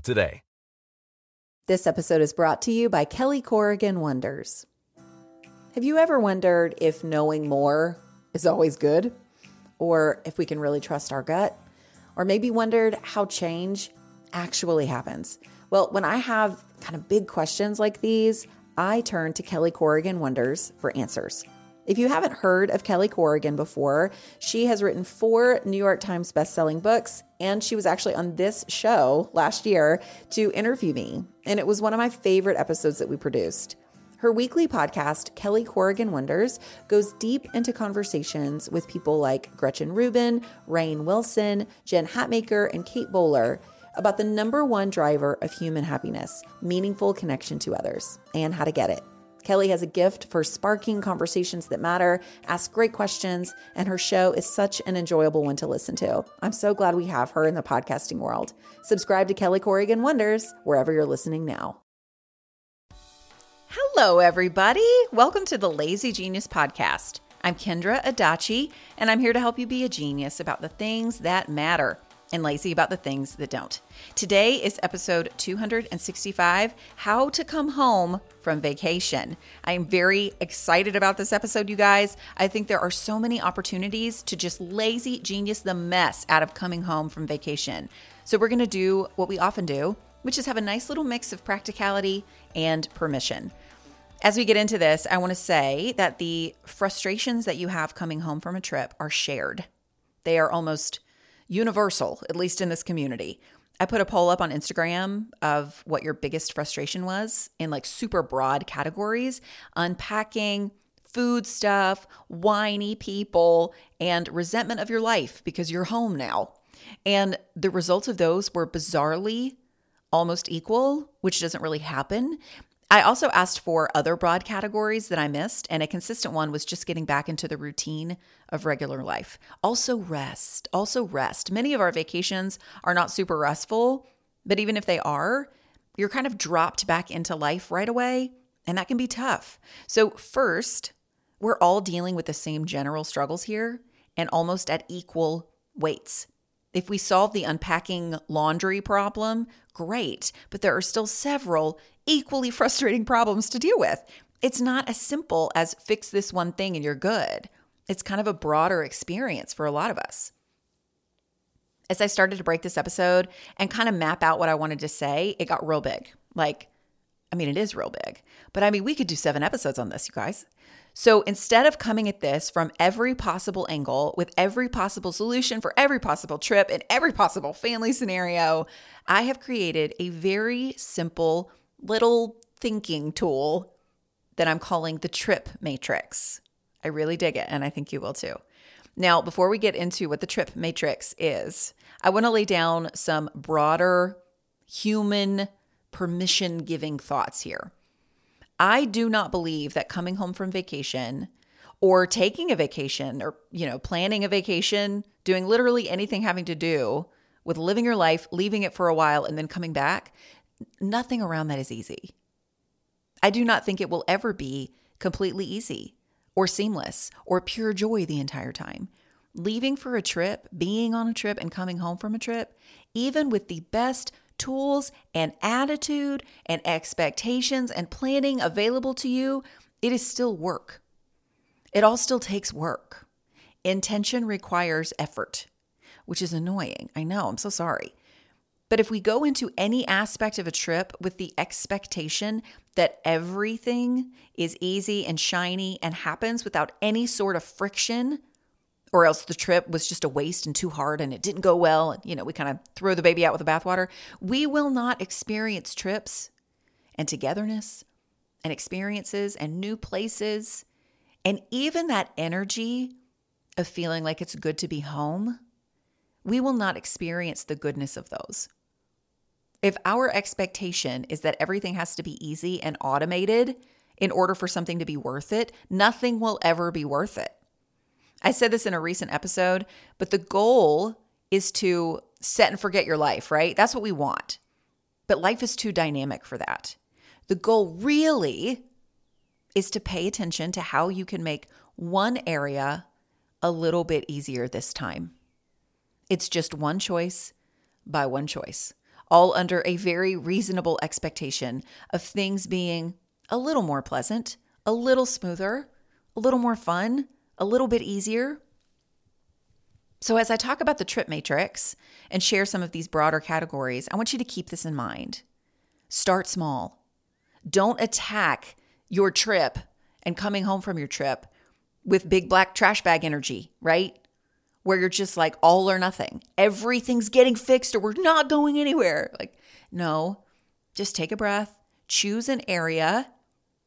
today. This episode is brought to you by Kelly Corrigan Wonders. Have you ever wondered if knowing more is always good? Or if we can really trust our gut? Or maybe wondered how change actually happens? Well, when I have kind of big questions like these, I turn to Kelly Corrigan Wonders for answers. If you haven't heard of Kelly Corrigan before, she has written four New York Times bestselling books, and she was actually on this show last year to interview me. And it was one of my favorite episodes that we produced. Her weekly podcast, Kelly Corrigan Wonders, goes deep into conversations with people like Gretchen Rubin, Rainn Wilson, Jen Hatmaker, and Kate Bowler about the number one driver of human happiness meaningful connection to others and how to get it. Kelly has a gift for sparking conversations that matter, asks great questions, and her show is such an enjoyable one to listen to. I'm so glad we have her in the podcasting world. Subscribe to Kelly Corrigan Wonders wherever you're listening now. Hello, everybody. Welcome to the Lazy Genius Podcast. I'm Kendra Adachi, and I'm here to help you be a genius about the things that matter and lazy about the things that don't. Today is episode 265 How to Come Home from Vacation. I am very excited about this episode, you guys. I think there are so many opportunities to just lazy genius the mess out of coming home from vacation. So, we're going to do what we often do, which is have a nice little mix of practicality and permission. As we get into this, I want to say that the frustrations that you have coming home from a trip are shared. They are almost universal, at least in this community. I put a poll up on Instagram of what your biggest frustration was in like super broad categories unpacking, food stuff, whiny people, and resentment of your life because you're home now. And the results of those were bizarrely almost equal, which doesn't really happen. I also asked for other broad categories that I missed, and a consistent one was just getting back into the routine of regular life. Also, rest. Also, rest. Many of our vacations are not super restful, but even if they are, you're kind of dropped back into life right away, and that can be tough. So, first, we're all dealing with the same general struggles here and almost at equal weights. If we solve the unpacking laundry problem, great, but there are still several equally frustrating problems to deal with. It's not as simple as fix this one thing and you're good. It's kind of a broader experience for a lot of us. As I started to break this episode and kind of map out what I wanted to say, it got real big. Like, I mean, it is real big, but I mean, we could do seven episodes on this, you guys. So instead of coming at this from every possible angle with every possible solution for every possible trip and every possible family scenario, I have created a very simple little thinking tool that I'm calling the trip matrix. I really dig it, and I think you will too. Now, before we get into what the trip matrix is, I want to lay down some broader human permission giving thoughts here. I do not believe that coming home from vacation or taking a vacation or, you know, planning a vacation, doing literally anything having to do with living your life, leaving it for a while, and then coming back, nothing around that is easy. I do not think it will ever be completely easy or seamless or pure joy the entire time. Leaving for a trip, being on a trip, and coming home from a trip, even with the best tools and attitude and expectations and planning available to you, it is still work. It all still takes work. Intention requires effort, which is annoying. I know, I'm so sorry. But if we go into any aspect of a trip with the expectation that everything is easy and shiny and happens without any sort of friction, or else the trip was just a waste and too hard and it didn't go well, and you know, we kind of throw the baby out with the bathwater, we will not experience trips and togetherness and experiences and new places and even that energy of feeling like it's good to be home. We will not experience the goodness of those. If our expectation is that everything has to be easy and automated in order for something to be worth it, nothing will ever be worth it. I said this in a recent episode, but the goal is to set and forget your life, right? That's what we want. But life is too dynamic for that. The goal really is to pay attention to how you can make one area a little bit easier this time. It's just one choice by one choice, all under a very reasonable expectation of things being a little more pleasant, a little smoother, a little more fun, a little bit easier. So, as I talk about the trip matrix and share some of these broader categories, I want you to keep this in mind. Start small. Don't attack your trip and coming home from your trip with big black trash bag energy, right? Where you're just like all or nothing. Everything's getting fixed or we're not going anywhere. Like, no, just take a breath, choose an area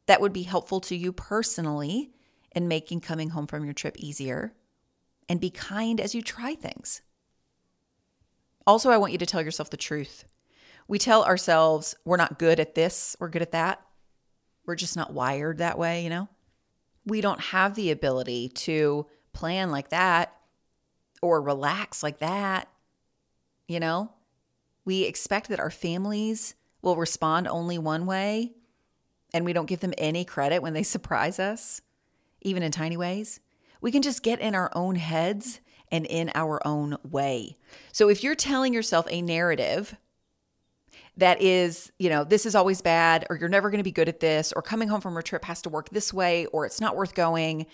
that would be helpful to you personally in making coming home from your trip easier, and be kind as you try things. Also, I want you to tell yourself the truth. We tell ourselves we're not good at this, we're good at that. We're just not wired that way, you know? We don't have the ability to plan like that or relax like that, you know? We expect that our families will respond only one way and we don't give them any credit when they surprise us, even in tiny ways, we can just get in our own heads and in our own way. So if you're telling yourself a narrative that is, you know, this is always bad, or you're never going to be good at this, or coming home from a trip has to work this way, or it's not worth going,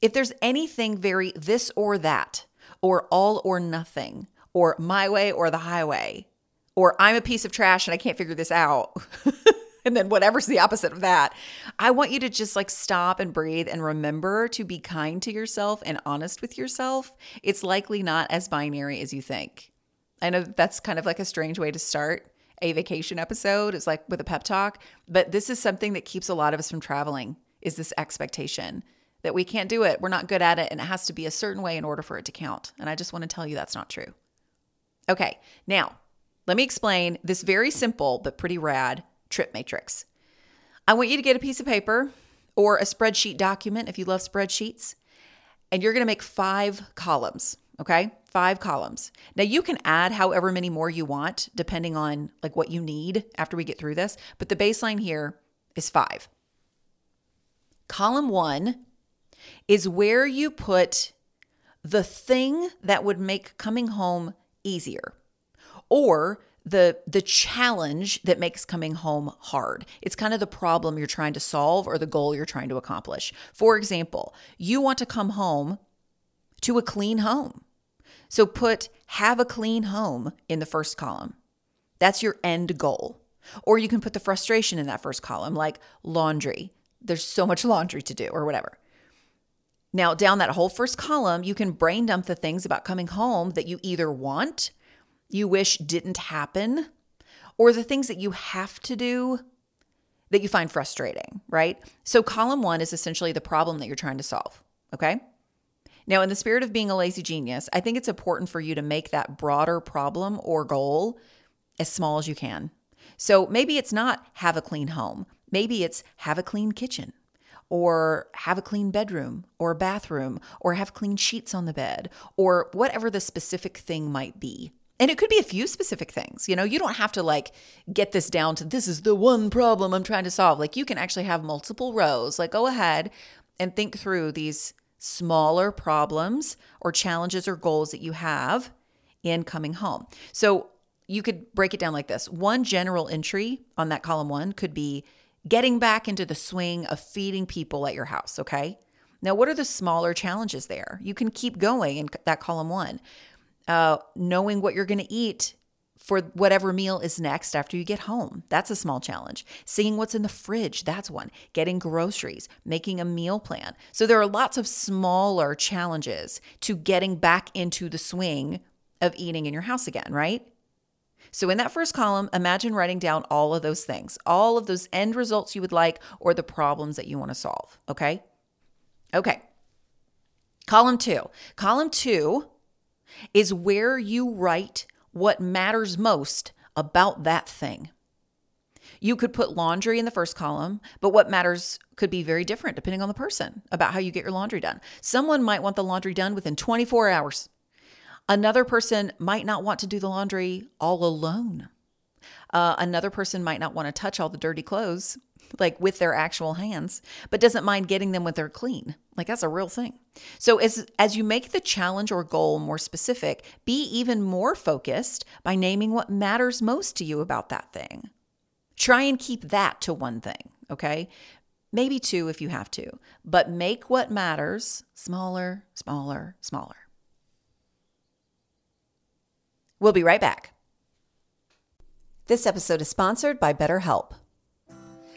if there's anything very this or that, or all or nothing, or my way or the highway, or I'm a piece of trash and I can't figure this out. and then whatever's the opposite of that. I want you to just like stop and breathe and remember to be kind to yourself and honest with yourself. It's likely not as binary as you think. I know that's kind of like a strange way to start a vacation episode. It's like with a pep talk, but this is something that keeps a lot of us from traveling is this expectation that we can't do it. We're not good at it and it has to be a certain way in order for it to count. And I just want to tell you that's not true. Okay. Now, let me explain this very simple but pretty rad trip matrix. I want you to get a piece of paper or a spreadsheet document if you love spreadsheets, and you're going to make five columns, okay? Five columns. Now you can add however many more you want depending on like what you need after we get through this, but the baseline here is 5. Column 1 is where you put the thing that would make coming home easier or the the challenge that makes coming home hard. It's kind of the problem you're trying to solve or the goal you're trying to accomplish. For example, you want to come home to a clean home. So put have a clean home in the first column. That's your end goal. Or you can put the frustration in that first column like laundry. There's so much laundry to do or whatever. Now, down that whole first column, you can brain dump the things about coming home that you either want you wish didn't happen, or the things that you have to do that you find frustrating, right? So, column one is essentially the problem that you're trying to solve, okay? Now, in the spirit of being a lazy genius, I think it's important for you to make that broader problem or goal as small as you can. So, maybe it's not have a clean home, maybe it's have a clean kitchen. Or have a clean bedroom or bathroom, or have clean sheets on the bed, or whatever the specific thing might be. And it could be a few specific things. You know, you don't have to like get this down to this is the one problem I'm trying to solve. Like you can actually have multiple rows. Like go ahead and think through these smaller problems or challenges or goals that you have in coming home. So you could break it down like this. One general entry on that column 1 could be getting back into the swing of feeding people at your house, okay? Now, what are the smaller challenges there? You can keep going in that column 1 uh, knowing what you're going to eat for whatever meal is next after you get home. That's a small challenge. Seeing what's in the fridge, that's one. Getting groceries, making a meal plan. So there are lots of smaller challenges to getting back into the swing of eating in your house again, right? So in that first column, imagine writing down all of those things, all of those end results you would like or the problems that you want to solve, okay? Okay. Column 2. Column 2 is where you write what matters most about that thing. You could put laundry in the first column, but what matters could be very different depending on the person about how you get your laundry done. Someone might want the laundry done within 24 hours. Another person might not want to do the laundry all alone. Uh, another person might not want to touch all the dirty clothes, like with their actual hands, but doesn't mind getting them when they're clean. Like that's a real thing. So as as you make the challenge or goal more specific, be even more focused by naming what matters most to you about that thing. Try and keep that to one thing, okay? Maybe two if you have to, but make what matters smaller, smaller, smaller. We'll be right back. This episode is sponsored by BetterHelp.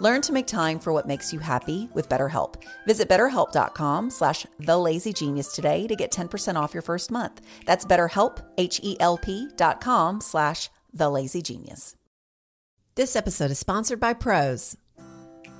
Learn to make time for what makes you happy with BetterHelp. Visit betterhelp.com slash thelazygenius today to get 10% off your first month. That's betterhelp, H-E-L-P dot com slash thelazygenius. This episode is sponsored by Prose.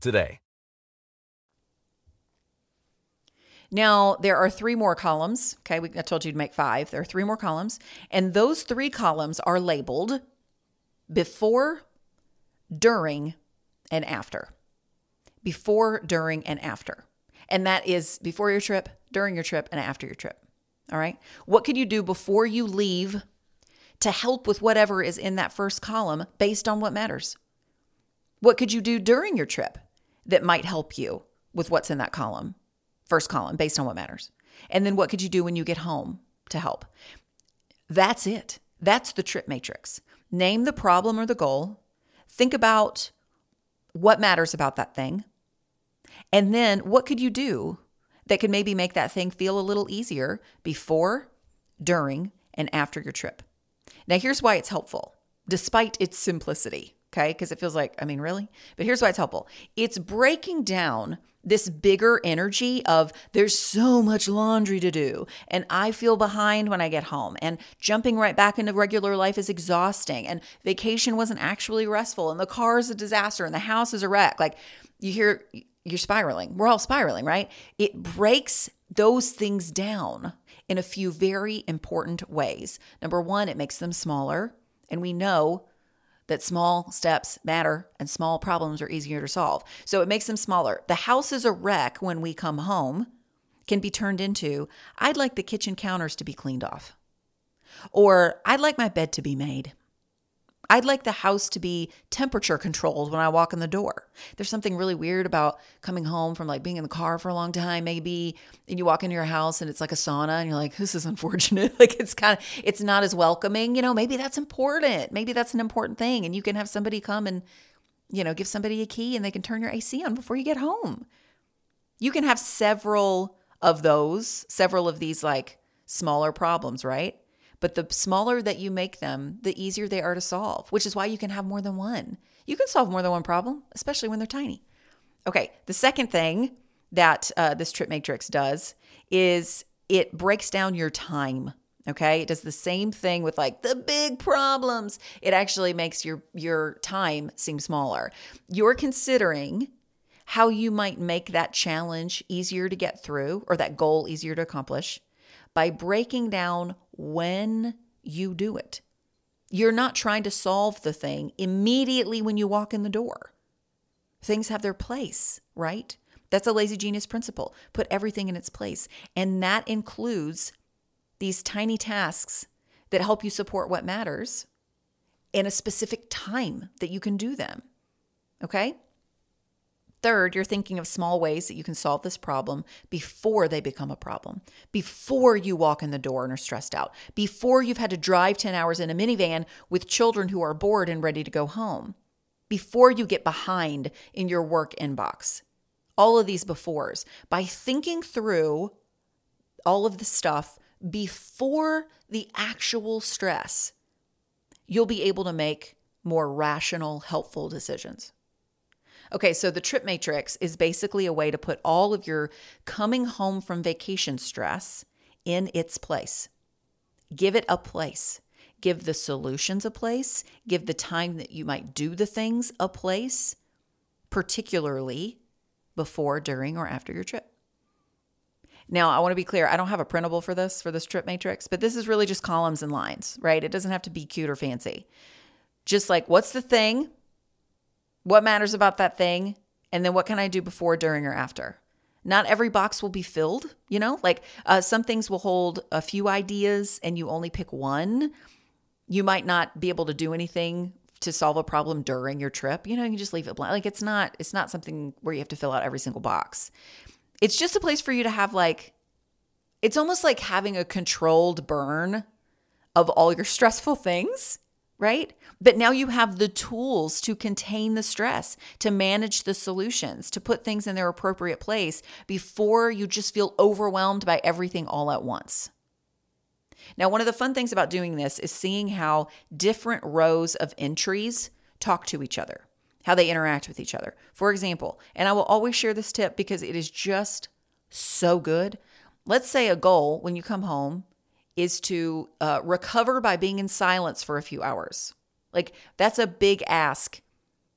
today. Now, there are three more columns. Okay, we, I told you to make five. There are three more columns, and those three columns are labeled before, during, and after. Before, during, and after. And that is before your trip, during your trip, and after your trip. All right. What could you do before you leave to help with whatever is in that first column based on what matters? What could you do during your trip that might help you with what's in that column, first column, based on what matters? And then what could you do when you get home to help? That's it. That's the trip matrix. Name the problem or the goal, think about what matters about that thing, and then what could you do that could maybe make that thing feel a little easier before, during, and after your trip. Now, here's why it's helpful, despite its simplicity. Okay. Because it feels like, I mean, really? But here's why it's helpful it's breaking down this bigger energy of there's so much laundry to do and I feel behind when I get home and jumping right back into regular life is exhausting and vacation wasn't actually restful and the car is a disaster and the house is a wreck. Like you hear you're spiraling. We're all spiraling, right? It breaks those things down in a few very important ways. Number one, it makes them smaller. And we know that small steps matter and small problems are easier to solve. So it makes them smaller. The house is a wreck when we come home can be turned into I'd like the kitchen counters to be cleaned off. Or I'd like my bed to be made. I'd like the house to be temperature controlled when I walk in the door. There's something really weird about coming home from like being in the car for a long time, maybe, and you walk into your house and it's like a sauna and you're like, this is unfortunate. like it's kind of, it's not as welcoming. You know, maybe that's important. Maybe that's an important thing. And you can have somebody come and, you know, give somebody a key and they can turn your AC on before you get home. You can have several of those, several of these like smaller problems, right? But the smaller that you make them, the easier they are to solve, which is why you can have more than one. You can solve more than one problem, especially when they're tiny. Okay, the second thing that uh, this trip matrix does is it breaks down your time. Okay, it does the same thing with like the big problems. It actually makes your your time seem smaller. You're considering how you might make that challenge easier to get through or that goal easier to accomplish by breaking down when you do it. You're not trying to solve the thing immediately when you walk in the door. Things have their place, right? That's a lazy genius principle. Put everything in its place. And that includes these tiny tasks that help you support what matters in a specific time that you can do them. Okay? Third, you're thinking of small ways that you can solve this problem before they become a problem, before you walk in the door and are stressed out, before you've had to drive 10 hours in a minivan with children who are bored and ready to go home, before you get behind in your work inbox. All of these befores. By thinking through all of the stuff before the actual stress, you'll be able to make more rational, helpful decisions. Okay, so the trip matrix is basically a way to put all of your coming home from vacation stress in its place. Give it a place. Give the solutions a place. Give the time that you might do the things a place, particularly before, during, or after your trip. Now, I want to be clear, I don't have a printable for this, for this trip matrix, but this is really just columns and lines, right? It doesn't have to be cute or fancy. Just like, what's the thing? What matters about that thing, and then what can I do before, during, or after. Not every box will be filled, you know, like uh, some things will hold a few ideas and you only pick one. You might not be able to do anything to solve a problem during your trip. You know, you can just leave it blank. Like it's not it's not something where you have to fill out every single box. It's just a place for you to have like it's almost like having a controlled burn of all your stressful things right? But now you have the tools to contain the stress, to manage the solutions, to put things in their appropriate place before you just feel overwhelmed by everything all at once. Now, one of the fun things about doing this is seeing how different rows of entries talk to each other, how they interact with each other. For example, and I will always share this tip because it is just so good. Let's say a goal when you come home is to uh, recover by being in silence for a few hours. Like, that's a big ask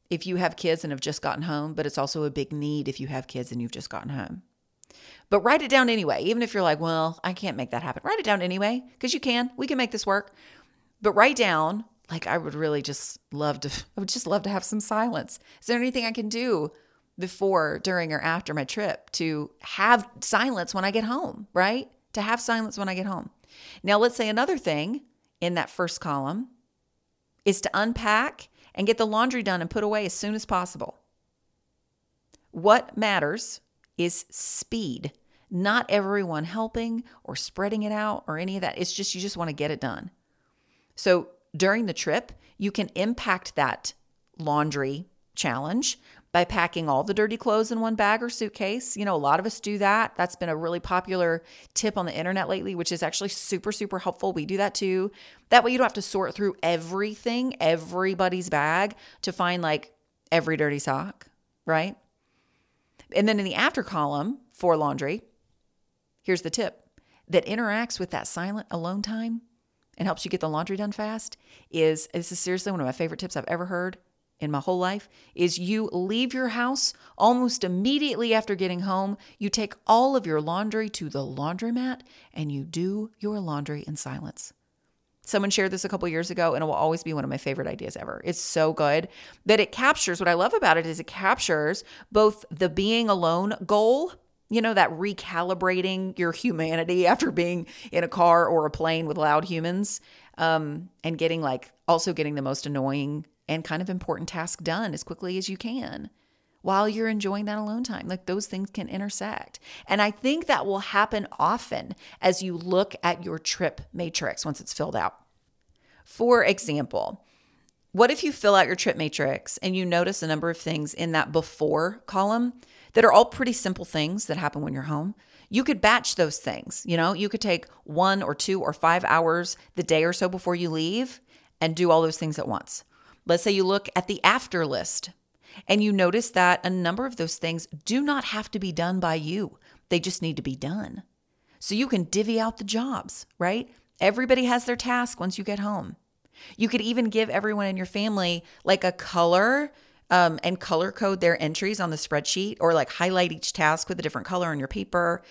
if you have kids and have just gotten home, but it's also a big need if you have kids and you've just gotten home. But write it down anyway, even if you're like, well, I can't make that happen. Write it down anyway, because you can. We can make this work. But write down, like, I would really just love to, I would just love to have some silence. Is there anything I can do before, during, or after my trip to have silence when I get home, right? To have silence when I get home. Now, let's say another thing in that first column is to unpack and get the laundry done and put away as soon as possible. What matters is speed, not everyone helping or spreading it out or any of that. It's just you just want to get it done. So during the trip, you can impact that laundry challenge by packing all the dirty clothes in one bag or suitcase. You know, a lot of us do that. That's been a really popular tip on the internet lately, which is actually super, super helpful. We do that too. That way you don't have to sort through everything, everybody's bag to find like every dirty sock, right? And then in the after column for laundry, here's the tip that interacts with that silent alone time and helps you get the laundry done fast is this is seriously one of my favorite tips I've ever heard in my whole life is you leave your house almost immediately after getting home. You take all of your laundry to the laundromat and you do your laundry in silence. Someone shared this a couple years ago, and it will always be one of my favorite ideas ever. It's so good that it captures what I love about it is it captures both the being alone goal, you know, that recalibrating your humanity after being in a car or a plane with loud humans, um, and getting like also getting the most annoying and kind of important task done as quickly as you can while you're enjoying that alone time. Like those things can intersect. And I think that will happen often as you look at your trip matrix once it's filled out. For example, what if you fill out your trip matrix and you notice a number of things in that before column that are all pretty simple things that happen when you're home? You could batch those things. You know, you could take one or two or five hours the day or so before you leave and do all those things at once. Let's say you look at the after list and you notice that a number of those things do not have to be done by you, they just need to be done. So you can divvy out the jobs, right? Everybody has their task once you get home. You could even give everyone in your family like a color um, and color code their entries on the spreadsheet or like highlight each task with a different color on your paper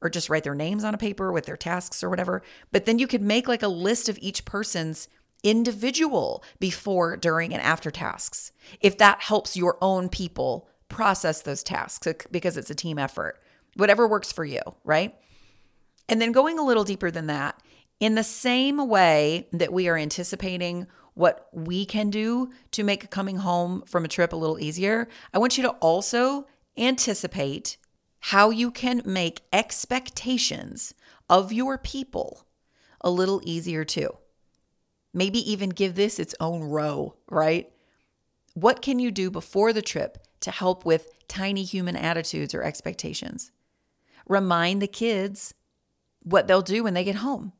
or just write their names on a paper with their tasks or whatever. But then you could make like a list of each person's individual before, during, and after tasks. If that helps your own people process those tasks uh, because it's a team effort, whatever works for you, right? And then going a little deeper than that, in the same way that we are anticipating what we can do to make coming home from a trip a little easier, I want you to also anticipate how you can make expectations of your people a little easier too. Maybe even give this its own row, right? What can you do before the trip to help with tiny human attitudes or expectations? Remind the kids what they'll do when they get home.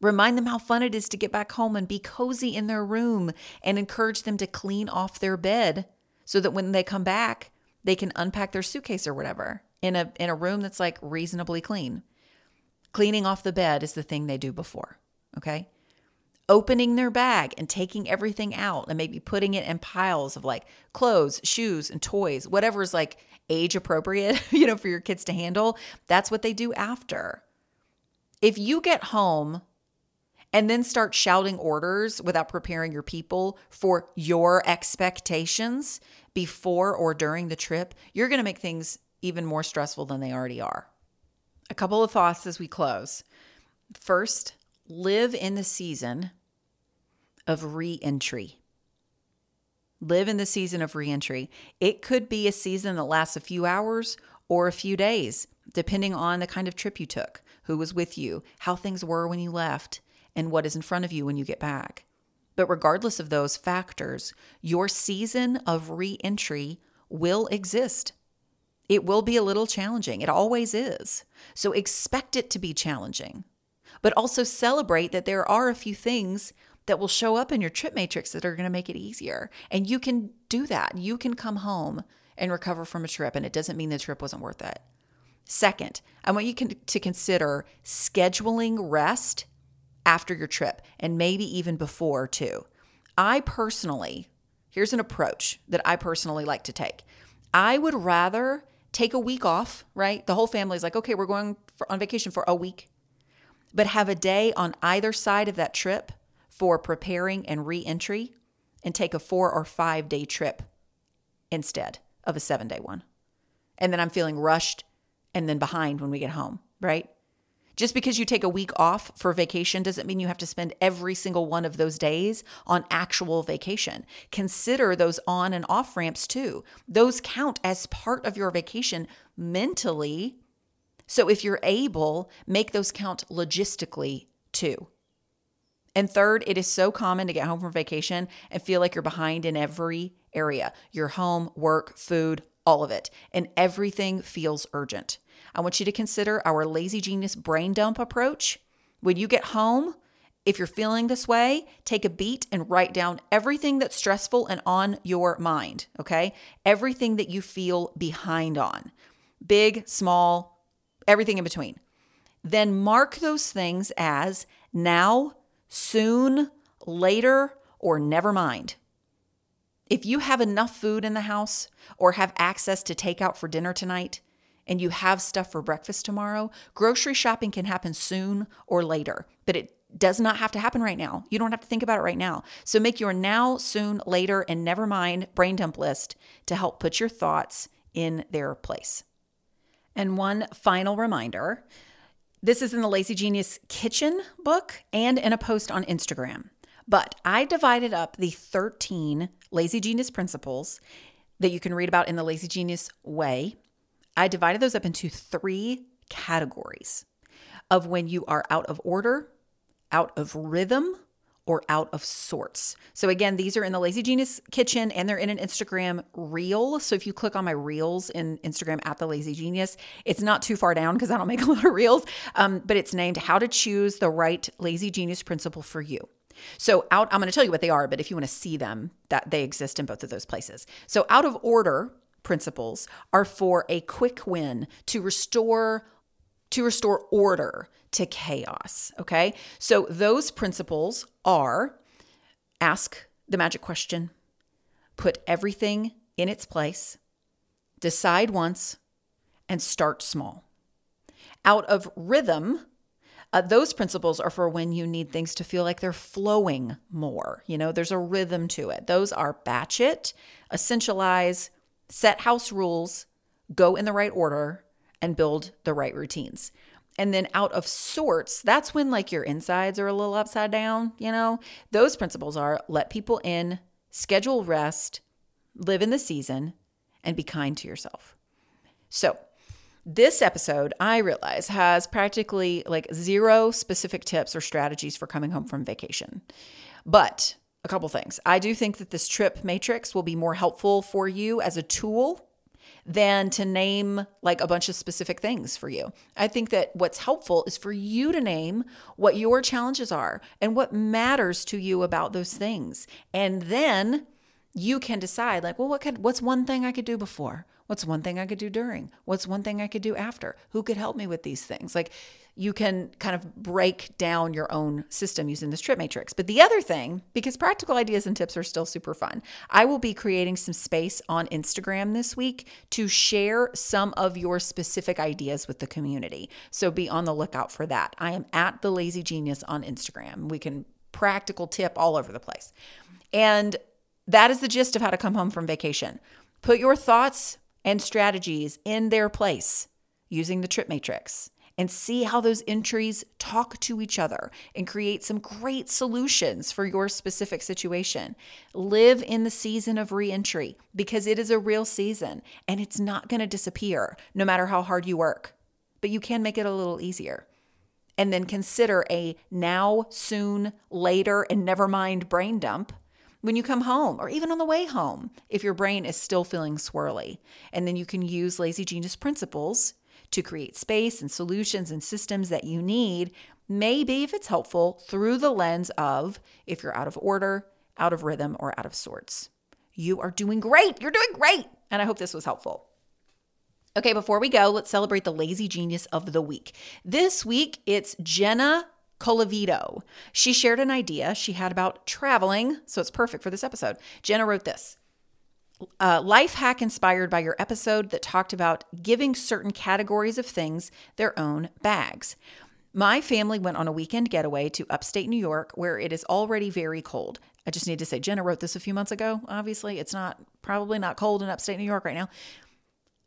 Remind them how fun it is to get back home and be cozy in their room and encourage them to clean off their bed so that when they come back, they can unpack their suitcase or whatever in a in a room that's like reasonably clean. Cleaning off the bed is the thing they do before, okay? Opening their bag and taking everything out and maybe putting it in piles of like clothes, shoes, and toys, whatever is like age appropriate, you know, for your kids to handle. That's what they do after. If you get home and then start shouting orders without preparing your people for your expectations before or during the trip, you're going to make things even more stressful than they already are. A couple of thoughts as we close. First, live in the season of reentry. Live in the season of reentry. It could be a season that lasts a few hours or a few days, depending on the kind of trip you took, who was with you, how things were when you left, and what is in front of you when you get back. But regardless of those factors, your season of reentry will exist. It will be a little challenging. It always is. So expect it to be challenging but also celebrate that there are a few things that will show up in your trip matrix that are going to make it easier. And you can do that. You can come home and recover from a trip, and it doesn't mean the trip wasn't worth it. Second, I want you to consider scheduling rest after your trip and maybe even before too. I personally, here's an approach that I personally like to take. I would rather take a week off, right? The whole family's like, okay, we're going for, on vacation for a week but have a day on either side of that trip for preparing and reentry and take a four or five day trip instead of a seven day one. And then I'm feeling rushed and then behind when we get home, right? Just because you take a week off for vacation doesn't mean you have to spend every single one of those days on actual vacation. Consider those on and off ramps too. Those count as part of your vacation mentally so if you're able, make those count logistically too. And third, it is so common to get home from vacation and feel like you're behind in every area your home, work, food, all of it. And everything feels urgent. I want you to consider our Lazy Genius brain dump approach. When you get home, if you're feeling this way, take a beat and write down everything that's stressful and on your mind, okay? Everything that you feel behind on big, small, everything in between. Then mark those things as now, soon, later, or never mind. If you have enough food in the house or have access to takeout for dinner tonight, and you have stuff for breakfast tomorrow, grocery shopping can happen soon or later, but it does not have to happen right now. You don't have to think about it right now. So make your now, soon, later, and never mind brain dump list to help put your thoughts in their place. And one final reminder this is in the Lazy Genius Kitchen book and in a post on Instagram. But I divided up the 13 Lazy Genius principles that you can read about in the Lazy Genius way. I divided those up into three categories of when you are out of order, out of rhythm or out of sorts. So again, these are in the Lazy Genius kitchen and they're in an Instagram reel. So if you click on my reels in Instagram at the Lazy Genius, it's not too far down because I don't make a lot of reels, um, but it's named How to Choose the Right Lazy Genius Principle for You. So out, I'm going to tell you what they are, but if you want to see them, that they exist in both of those places. So out of order principles are for a quick win to restore to restore order to chaos. Okay. So those principles are ask the magic question, put everything in its place, decide once, and start small. Out of rhythm, uh, those principles are for when you need things to feel like they're flowing more. You know, there's a rhythm to it. Those are batch it, essentialize, set house rules, go in the right order, and build the right routines. And then out of sorts, that's when like your insides are a little upside down, you know? Those principles are let people in, schedule rest, live in the season, and be kind to yourself. So, this episode, I realize, has practically like zero specific tips or strategies for coming home from vacation. But a couple things. I do think that this trip matrix will be more helpful for you as a tool than to name like a bunch of specific things for you. I think that what's helpful is for you to name what your challenges are and what matters to you about those things. And then you can decide like, well, what could what's one thing I could do before? What's one thing I could do during? What's one thing I could do after? Who could help me with these things? Like you can kind of break down your own system using this trip matrix. But the other thing, because practical ideas and tips are still super fun, I will be creating some space on Instagram this week to share some of your specific ideas with the community. So be on the lookout for that. I am at the Lazy Genius on Instagram. We can practical tip all over the place. And that is the gist of how to come home from vacation. Put your thoughts and strategies in their place using the trip matrix and see how those entries talk to each other and create some great solutions for your specific situation. Live in the season of reentry because it is a real season and it's not going to disappear no matter how hard you work, but you can make it a little easier. And then consider a now, soon, later, and never mind brain dump when you come home or even on the way home if your brain is still feeling swirly. And then you can use Lazy Genius principles to create space and solutions and systems that you need, maybe if it's helpful, through the lens of if you're out of order, out of rhythm, or out of sorts. You are doing great. You're doing great. And I hope this was helpful. Okay, before we go, let's celebrate the lazy genius of the week. This week, it's Jenna Colavito. She shared an idea she had about traveling, so it's perfect for this episode. Jenna wrote this uh, life hack inspired by your episode that talked about giving certain categories of things their own bags. My family went on a weekend getaway to upstate New York where it is already very cold. I just need to say, Jenna wrote this a few months ago. Obviously, it's not probably not cold in upstate New York right now.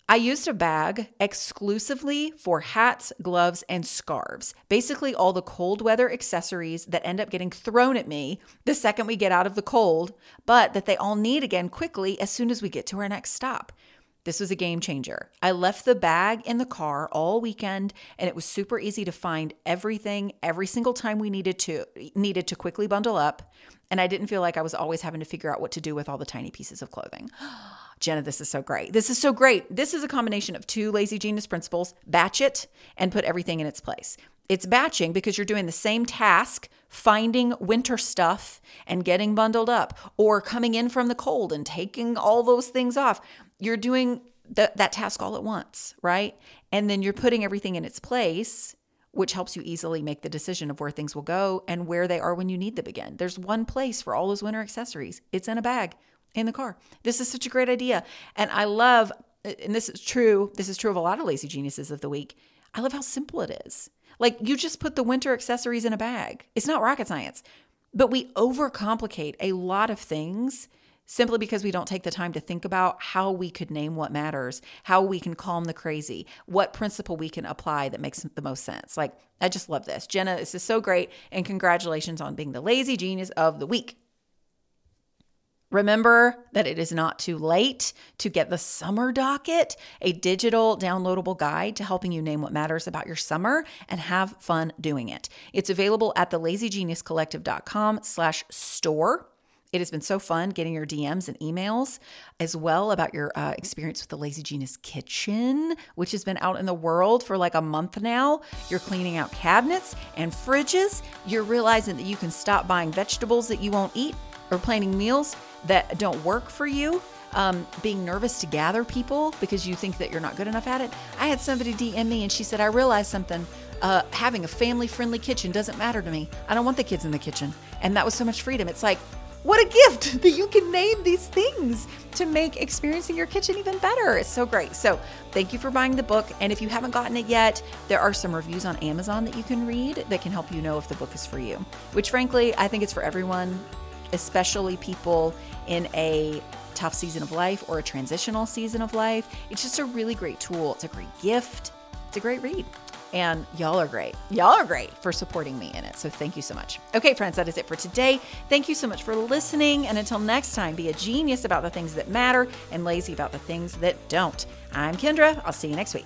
I used a bag exclusively for hats, gloves, and scarves. Basically, all the cold weather accessories that end up getting thrown at me the second we get out of the cold, but that they all need again quickly as soon as we get to our next stop. This was a game changer. I left the bag in the car all weekend and it was super easy to find everything every single time we needed to needed to quickly bundle up and I didn't feel like I was always having to figure out what to do with all the tiny pieces of clothing. Jenna, this is so great. This is so great. This is a combination of two lazy genius principles batch it and put everything in its place. It's batching because you're doing the same task, finding winter stuff and getting bundled up, or coming in from the cold and taking all those things off. You're doing the, that task all at once, right? And then you're putting everything in its place, which helps you easily make the decision of where things will go and where they are when you need them again. There's one place for all those winter accessories it's in a bag in the car. This is such a great idea. And I love, and this is true, this is true of a lot of lazy geniuses of the week. I love how simple it is. Like you just put the winter accessories in a bag. It's not rocket science. But we overcomplicate a lot of things simply because we don't take the time to think about how we could name what matters, how we can calm the crazy, what principle we can apply that makes the most sense. Like, I just love this. Jenna, this is so great. And congratulations on being the lazy genius of the week. Remember that it is not too late to get the summer docket, a digital downloadable guide to helping you name what matters about your summer and have fun doing it. It's available at the lazygeniuscollective.com slash store. It has been so fun getting your DMs and emails as well about your uh, experience with the Lazy Genius Kitchen, which has been out in the world for like a month now. You're cleaning out cabinets and fridges. You're realizing that you can stop buying vegetables that you won't eat or planning meals that don't work for you. Um, being nervous to gather people because you think that you're not good enough at it. I had somebody DM me and she said, I realized something. Uh, having a family friendly kitchen doesn't matter to me. I don't want the kids in the kitchen. And that was so much freedom. It's like, what a gift that you can name these things to make experiencing your kitchen even better. It's so great. So, thank you for buying the book. And if you haven't gotten it yet, there are some reviews on Amazon that you can read that can help you know if the book is for you, which, frankly, I think it's for everyone, especially people in a tough season of life or a transitional season of life. It's just a really great tool. It's a great gift. It's a great read. And y'all are great. Y'all are great for supporting me in it. So thank you so much. Okay, friends, that is it for today. Thank you so much for listening. And until next time, be a genius about the things that matter and lazy about the things that don't. I'm Kendra. I'll see you next week.